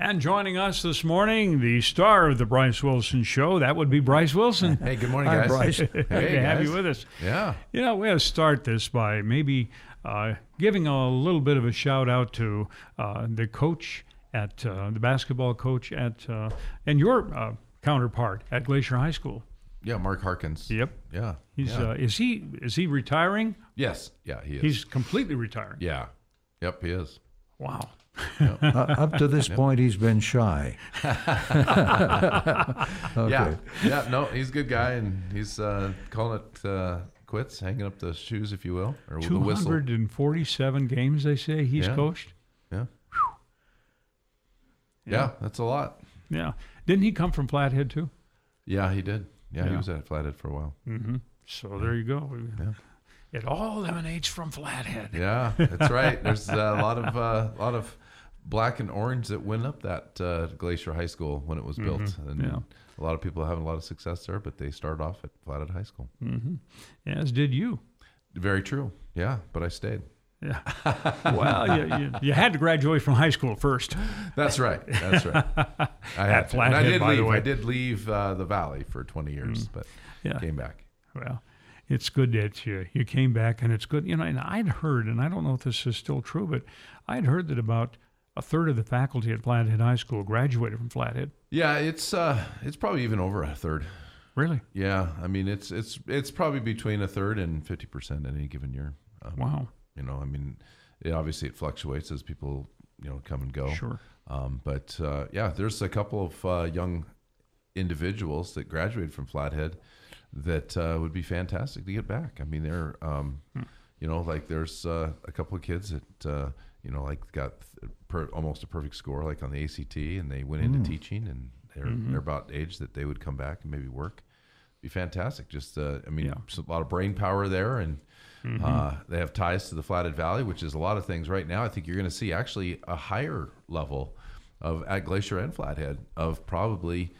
And joining us this morning, the star of the Bryce Wilson Show, that would be Bryce Wilson. Hey, good morning, Hi, guys. Bryce. Good Hey, to have you with us. Yeah. You know, we're going to start this by maybe uh, giving a little bit of a shout out to uh, the coach at uh, the basketball coach at uh, and your uh, counterpart at Glacier High School. Yeah, Mark Harkins. Yep, Yeah. he's yeah. uh, is he is he retiring? yes. Yeah, he is. He's completely retiring. yeah. Yep, he is. Wow. Uh, up to this point, he's been shy. okay. Yeah. Yeah, no, he's a good guy and he's uh, calling it uh, quits, hanging up the shoes, if you will, or the whistle. hundred and forty-seven games. They say he's Yeah. coached. Yeah. yeah. that's a lot. Yeah. Didn't he come from Flathead too? Yeah, he did. Yeah, he was at Flathead for a while. Mm-hmm. So there you go. Yeah. It all emanates from Flathead. Yeah, that's right. There's a lot of uh, a lot of black and orange that went up that uh, Glacier High School when it was built, and Mm-hmm. Yeah. a lot of people having a lot of success there. But they started off at Flathead High School. Mm-hmm. As did you. Very true. Yeah, but I stayed. Yeah. well, you, you, you had to graduate from high school first. That's right. That's right. I had. And I did by the leave. way. I did leave uh, the valley for 20 years, but Yeah. came back. Well, it's good that you, you came back, and it's good. You know, and I'd heard, and I don't know if this is still true, but I'd heard that about a third of the faculty at Flathead High School graduated from Flathead. Yeah, it's uh, it's probably even over a third. Really? Yeah, I mean it's it's it's probably between a third and 50 percent in any given year. Um, Wow. You know, I mean, it obviously it fluctuates as people you know come and go. Sure. Um, but uh, yeah, there's a couple of uh, young individuals that graduated from Flathead that uh, would be fantastic to get back. I mean, they're um, you know like there's uh, a couple of kids that uh, you know like got per, almost a perfect score like on the ACT, and they went into teaching, and they're they're about age that they would come back and maybe work. Be fantastic. Just uh, I mean, Yeah. a lot of brain power there, and uh, they have ties to the Flathead Valley, which is a lot of things right now. I think you're going to see actually a higher level of at Glacier and Flathead of probably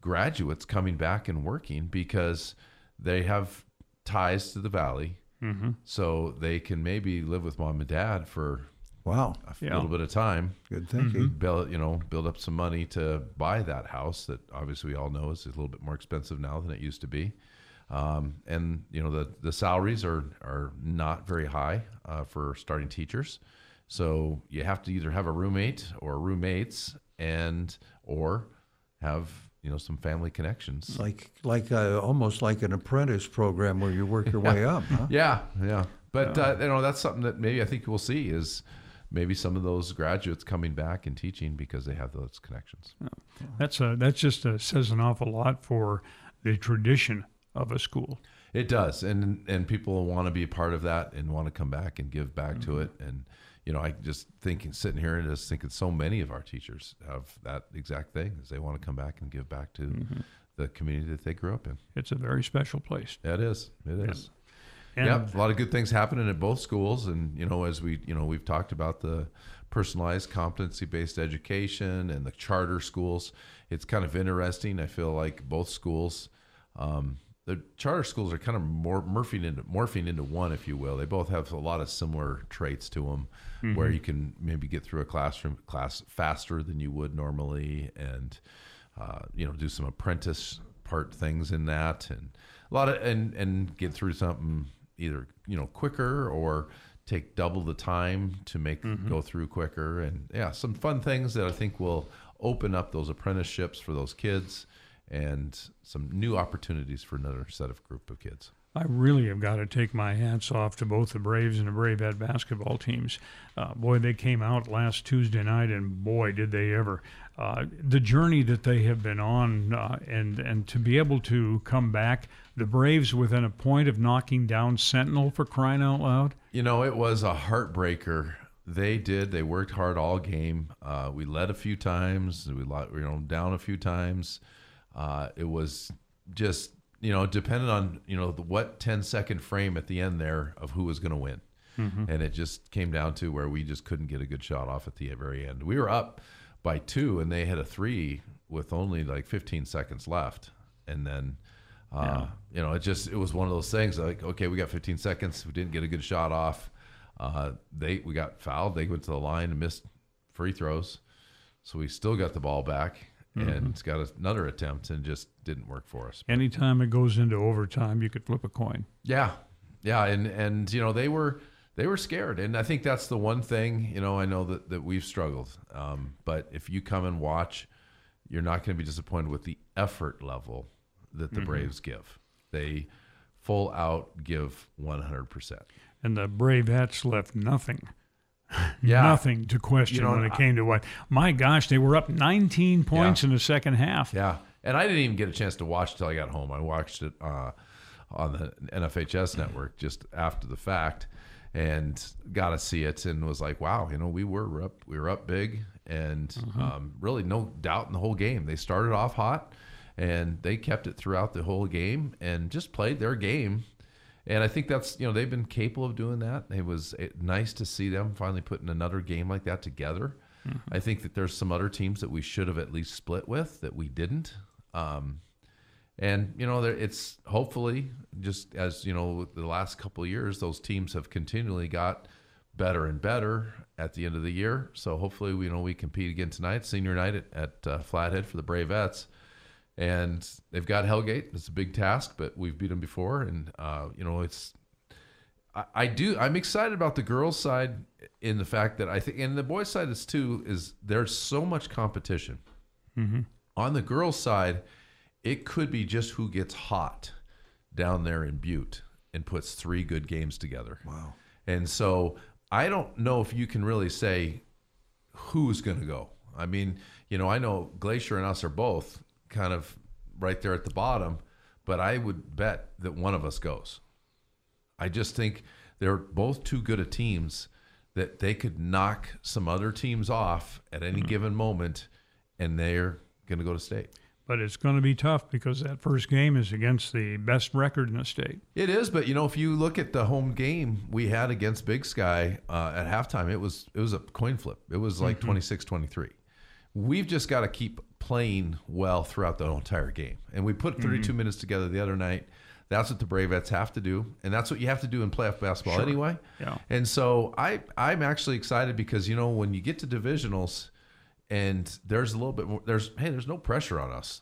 graduates coming back and working because they have ties to the valley, Mm-hmm. so they can maybe live with mom and dad for Wow. a f- Yeah. little bit of time. Good thinking. Build, you know, build up some money to buy that house that obviously we all know is a little bit more expensive now than it used to be. Um, and you know the the salaries are are not very high uh, for starting teachers, so you have to either have a roommate or roommates, and or have you know some family connections. Like like uh, almost like an apprentice program where you work your way up. Huh? Yeah, yeah. But uh, you know that's something that maybe I think we'll see is maybe some of those graduates coming back and teaching because they have those connections. Oh, that's uh, a, that's just a, says an awful lot for the tradition of a school. It does, and and people want to be a part of that and want to come back and give back to it. Mm-hmm. And you know, I just thinking sitting here and just thinking so many of our teachers have that exact thing is they want to come back and give back to mm-hmm. the community that they grew up in. It's a very special place. Yeah, it is. It is. And yeah, a lot of good things happening at both schools, and you know, as we you know we've talked about the personalized competency-based education and the charter schools. It's kind of interesting. I feel like both schools, um, the charter schools are kind of more morphing into morphing into one, if you will. They both have a lot of similar traits to them, where you can maybe get through a classroom class faster than you would normally, and uh, you know do some apprentice part things in that, and a lot of and and get through something either you know quicker or take double the time to make mm-hmm. go through quicker. And yeah some fun things that i think will open up those apprenticeships for those kids and some new opportunities for another set of group of kids I really have got to take my hats off to both the Braves and the Bravettes basketball teams. Uh, boy, they came out last Tuesday night, and boy, did they ever! Uh, the journey that they have been on, uh, and and to be able to come back, the Braves within a point of knocking down Sentinel for crying out loud. You know, it was a heartbreaker. They did. They worked hard all game. Uh, we led a few times. We you know down a few times. Uh, it was just you know dependent on you know the, what 10 second frame at the end there of who was going to win, and it just came down to where we just couldn't get a good shot off at the very end. We were up by two, and they had a three with only like 15 seconds left, and then. Uh, You know, it just it was one of those things like, okay, we got 15 seconds. We didn't get a good shot off. Uh, they we got fouled. They went to the line and missed free throws. So we still got the ball back and it's got another attempt and just didn't work for us. Anytime it goes into overtime, you could flip a coin. Yeah, yeah, and and you know they were they were scared, and I think that's the one thing you know I know that that we've struggled. Um, but if you come and watch, you're not going to be disappointed with the effort level that the Braves give. They full out give 100 percent. And the Bravettes left nothing. Yeah. Nothing to question You know, when it I- came to what. My gosh, they were up 19 points Yeah. in the second half. Yeah, and I didn't even get a chance to watch till I got home. I watched it uh, on the NFHS network just after the fact, and got to see it, and was like, wow, you know, we were up, we were up big, and um, really no doubt in the whole game. They started off hot, and they kept it throughout the whole game, and just played their game. And I think that's you know they've been capable of doing that. It was eh, nice to see them finally putting another game like that together. I think that there's some other teams that we should have at least split with that we didn't. Um, and you know, there, it's hopefully just as you know, the last couple of years, those teams have continually got better and better at the end of the year. So hopefully, we you know we compete again tonight, senior night at, at uh, Flathead for the Bravettes, and they've got Hellgate. It's a big task, but we've beat them before, and uh, you know it's I, I do. I'm excited about the girls' side in the fact that I think, and the boys' side is too. Is there's so much competition. On the girls' side, it could be just who gets hot down there in Butte and puts three good games together. Wow. And so I don't know if you can really say who's going to go. I mean, you know, I know Glacier and us are both kind of right there at the bottom, but I would bet that one of us goes. I just think they're both too good at teams that they could knock some other teams off at any given moment and they're going to go to state. But it's going to be tough because that first game is against the best record in the state. It is, but you know, if you look at the home game we had against Big Sky uh, at halftime, it was it was a coin flip. It was like 26-23. We've just got to keep playing well throughout the entire game, and we put 32 mm-hmm. minutes together the other night. That's what the Bravettes have to do, and that's what you have to do in playoff basketball anyway. Yeah. And so I I'm actually excited because you know when you get to divisionals, and there's a little bit more. There's hey, there's no pressure on us.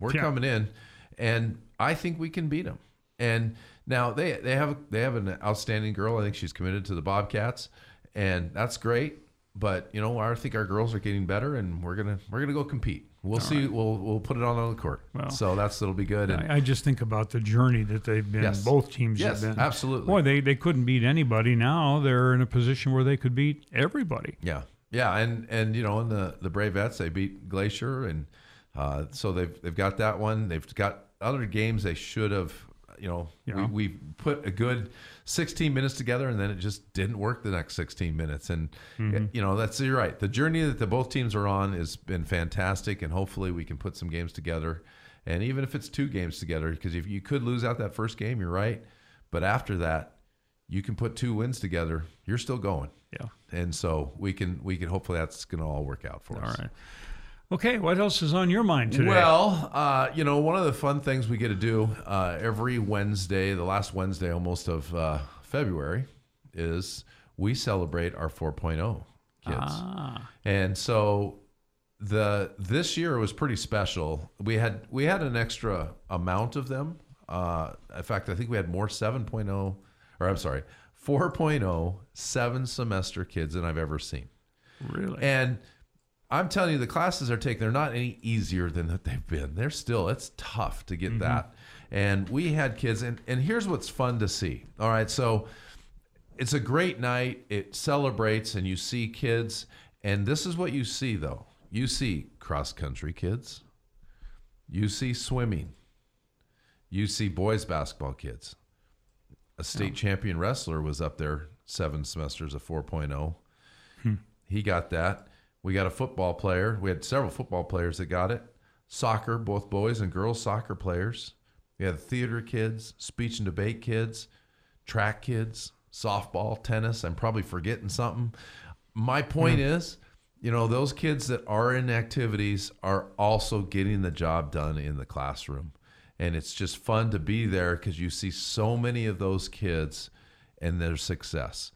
We're Yeah. coming in, and I think we can beat them. And now they they have they have an outstanding girl. I think she's committed to the Bobcats, and that's great. But you know, I think our girls are getting better, and we're gonna we're gonna go compete. We'll see. We'll we'll put it on on the court. Well, so that's it'll be good. And I, I just think about the journey that they've been. Yes. Both teams yes, have been. absolutely. Boy, they, they couldn't beat anybody. Now they're in a position where they could beat everybody. Yeah, yeah, and and you know, in the the Bravettes, they beat Glacier, and uh, so they've they've got that one. They've got other games they should have. You know, Yeah. we, we put a good 16 minutes together, and then it just didn't work the next 16 minutes. And mm-hmm. you know, that's you're right. The journey that the both teams are on has been fantastic, and hopefully we can put some games together. And even if it's two games together, because if you could lose out that first game, you're right. But after that, you can put two wins together. You're still going Yeah. and so we can we can hopefully that's going to all work out for All us. right. Okay. What else is on your mind today? Well, uh, you know, one of the fun things we get to do uh, every Wednesday, the last Wednesday almost of uh, February, is we celebrate our 4.0 kids. ah, And so the this year was pretty special. We had we had an extra amount of them. Uh, in fact, I think we had more 7.0 or I'm sorry, 4.0 seven semester kids than I've ever seen. really? And I'm telling you, the classes they're taking, they're not any easier than that they've been. They're still, it's tough to get mm-hmm. that. And we had kids, and, and here's what's fun to see. All right, so it's a great night. It celebrates, and you see kids. And this is what you see, though you see cross country kids, you see swimming, you see boys basketball kids. A state champion wrestler was up there seven semesters of 4.0. Hmm. He got that. We got a football player. We had several football players that got it. Soccer, both boys and girls soccer players. We had theater kids, speech and debate kids, track kids, softball, tennis. I'm probably forgetting something. My point hmm. is, you know, those kids that are in activities are also getting the job done in the classroom. And it's just fun to be there because you see so many of those kids and their success.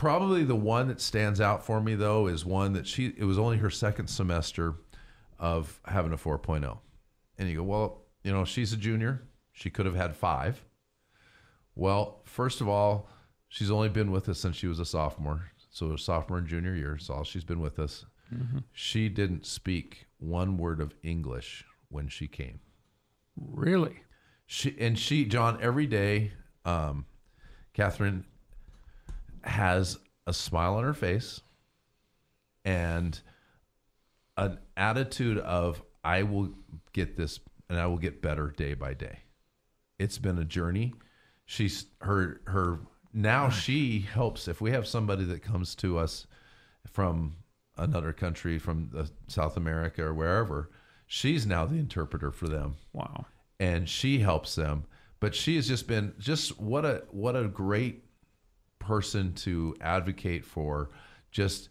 Probably the one that stands out for me though is one that she it was only her second semester of having a 4.0 and you go well you know she's a junior. She could have had five. Well first of all she's only been with us since she was a sophomore. So sophomore and junior year is all she's been with us. She didn't speak one word of english when she came. Really? she and she John every day, um, Catherine has a smile on her face and an attitude of I will get this and I will get better day by day. It's been a journey. She's her her now she helps if we have somebody that comes to us from another country from the South America or wherever, she's now the interpreter for them Wow. and she helps them. But she has just been just what a what a great person to advocate for just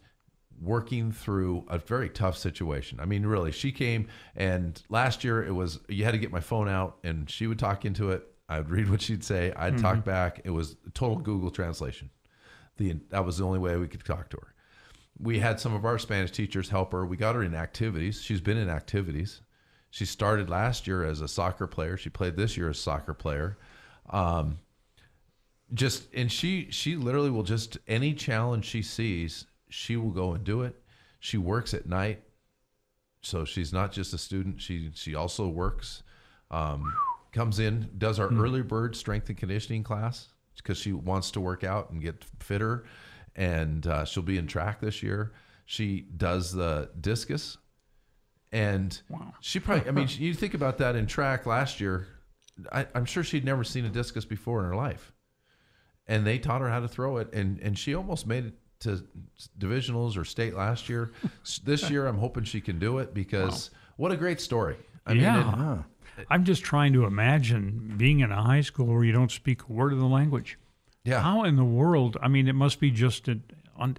working through a very tough situation. I mean, really, she came and last year it was you had to get my phone out and she would talk into it. I'd read what she'd say. I'd talk back. It was total Google translation. The that was the only way we could talk to her. We had some of our Spanish teachers help her. We got her in activities. She's been in activities. She started last year as a soccer player. She played this year as a soccer player. Um, just and she she literally will just any challenge she sees, she will go and do it. She works at night, so she's not just a student. She she also works. Um, comes in, does our early bird strength and conditioning class because she wants to work out and get fitter, and uh, she'll be in track this year. She does the discus, and Wow. she probably. I mean, you think about that in track last year. I, I'm sure she'd never seen a discus before in her life, and they taught her how to throw it, and and she almost made it to divisionals or state last year. This year, I'm hoping she can do it because what a great story. I yeah. mean, it- Ah, I'm just trying to imagine being in a high school where you don't speak a word of the language. yeah. How in the world? I mean, it must be just a, on.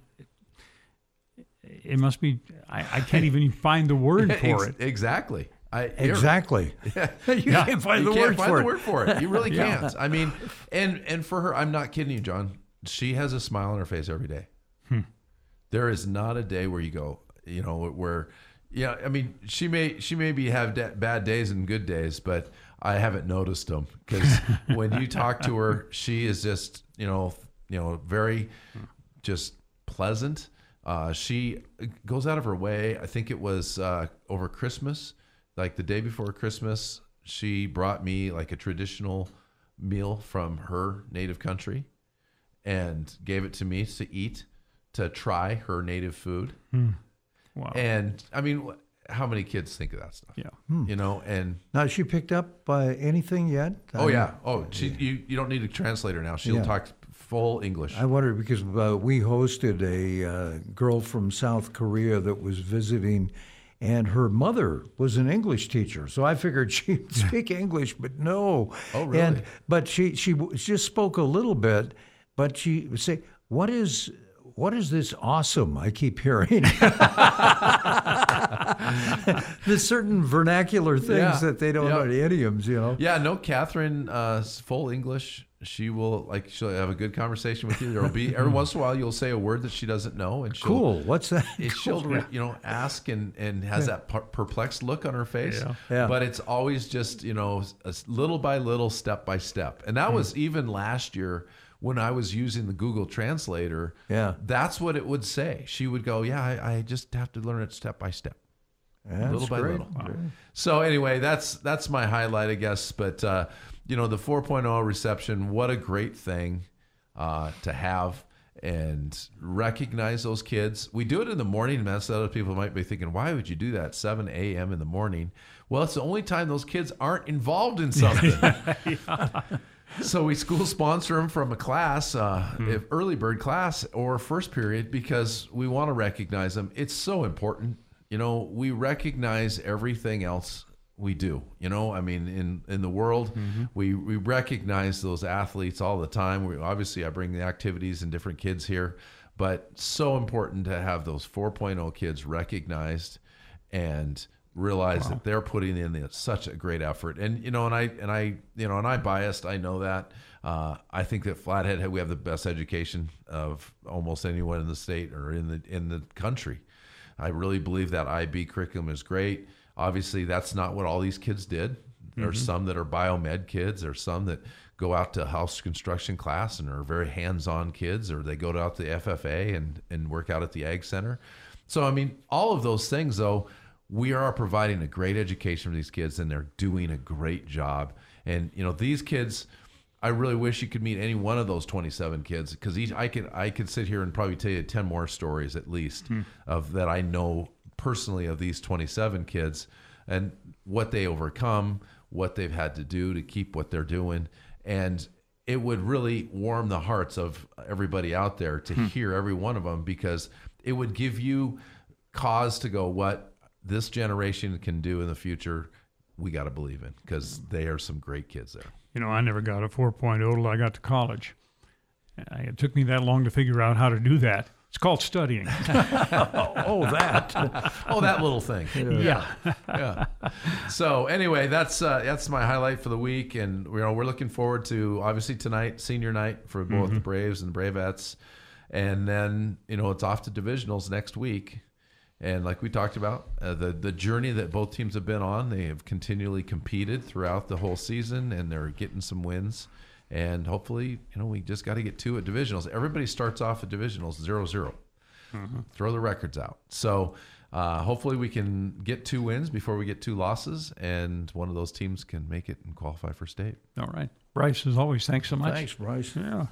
It must be. I, I can't even find the word for Ex- it. Exactly. I, exactly. you can't find you the can't word find for the it. word for it. You really Yeah. can't. I mean, and and for her, I'm not kidding you, John. She has a smile on her face every day. There is not a day where you go, you know, where, yeah. I mean, she may she maybe have da- bad days and good days, but I haven't noticed them because when you talk to her, she is just you know you know very just pleasant. Uh, she goes out of her way. I think it was uh, over Christmas, like the day before Christmas, she brought me like a traditional meal from her native country and gave it to me to eat, to try her native food. Wow. And I mean, how many kids think of that stuff? yeah. You know, and Now, she picked up by anything yet? oh I- yeah, oh she you, you don't need a translator now. She'll Yeah. talk full English. I wonder because uh, we hosted a uh, girl from South Korea that was visiting, and her mother was an English teacher. So I figured she'd speak English, but no. Oh, really? And but she she just spoke a little bit, but she would say, "What is?" What is this awesome I keep hearing? There's certain vernacular things Yeah. that they don't Yeah. know, the idioms, you know. Yeah, no, Catherine, uh, full English. She will like she'll have a good conversation with you. There will be every once in a while you'll say a word that she doesn't know, and she'll Cool. What's that? it- she'll re- you know ask and and has that perplexed look on her face. Yeah. Yeah. But it's always just you know little by little, step by step, and that was even last year when I was using the Google Translator. Yeah. that's what it would say. She would go, "Yeah, I, I just have to learn it step by step." Little by great. little. So anyway, that's that's my highlight, I guess. But uh, you know, the 4.0 reception, what a great thing uh, to have and recognize those kids. We do it in the morning, and that's other people might be thinking, why would you do that 7 a.m. in the morning? Well, it's the only time those kids aren't involved in something. So we school sponsor them from a class, uh, if early bird class or first period, because we want to recognize them. It's so important. You know, we recognize everything else we do. You know, I mean, in in the world, we we recognize those athletes all the time. We obviously I bring the activities and different kids here, but so important to have those 4.0 kids recognized and realize that they're putting in such a great effort. And you know, and I and I you know, and I biased. I know that. Uh, I think that Flathead we have the best education of almost anyone in the state or in the in the country. I really believe that IB curriculum is great. Obviously, that's not what all these kids did. There's some that are biomed kids. There's some that go out to house construction class and are very hands-on kids, or they go out to FFA and and work out at the ag center. So I mean, all of those things though, we are providing a great education for these kids, and they're doing a great job. And you know, these kids. I really wish you could meet any one of those 27 kids because each I could I could sit here and probably tell you 10 more stories at least hmm. of that I know personally of these 27 kids and what they overcome, what they've had to do to keep what they're doing, and it would really warm the hearts of everybody out there to hmm. hear every one of them because it would give you cause to go what this generation can do in the future. We got to believe in because they are some great kids there. You know, I never got a 4.0 till I got to college. Uh, It took me that long to figure out how to do that. It's called studying. Oh, that. Oh, that little thing. yeah. yeah. So anyway, that's uh, that's my highlight for the week, and you know we're looking forward to obviously tonight, senior night for both the Braves and the Bravettes, and then you know it's off to divisionals next week, and like we talked about, uh, the the journey that both teams have been on, they have continually competed throughout the whole season, and they're getting some wins. And hopefully, you know, we just got to get two at divisionals. Everybody starts off at divisionals 0 0 throw the records out. So uh, hopefully we can get two wins before we get two losses, and one of those teams can make it and qualify for state. All right. Bryce, as always, thanks so much. Thanks, Bryce. Yeah.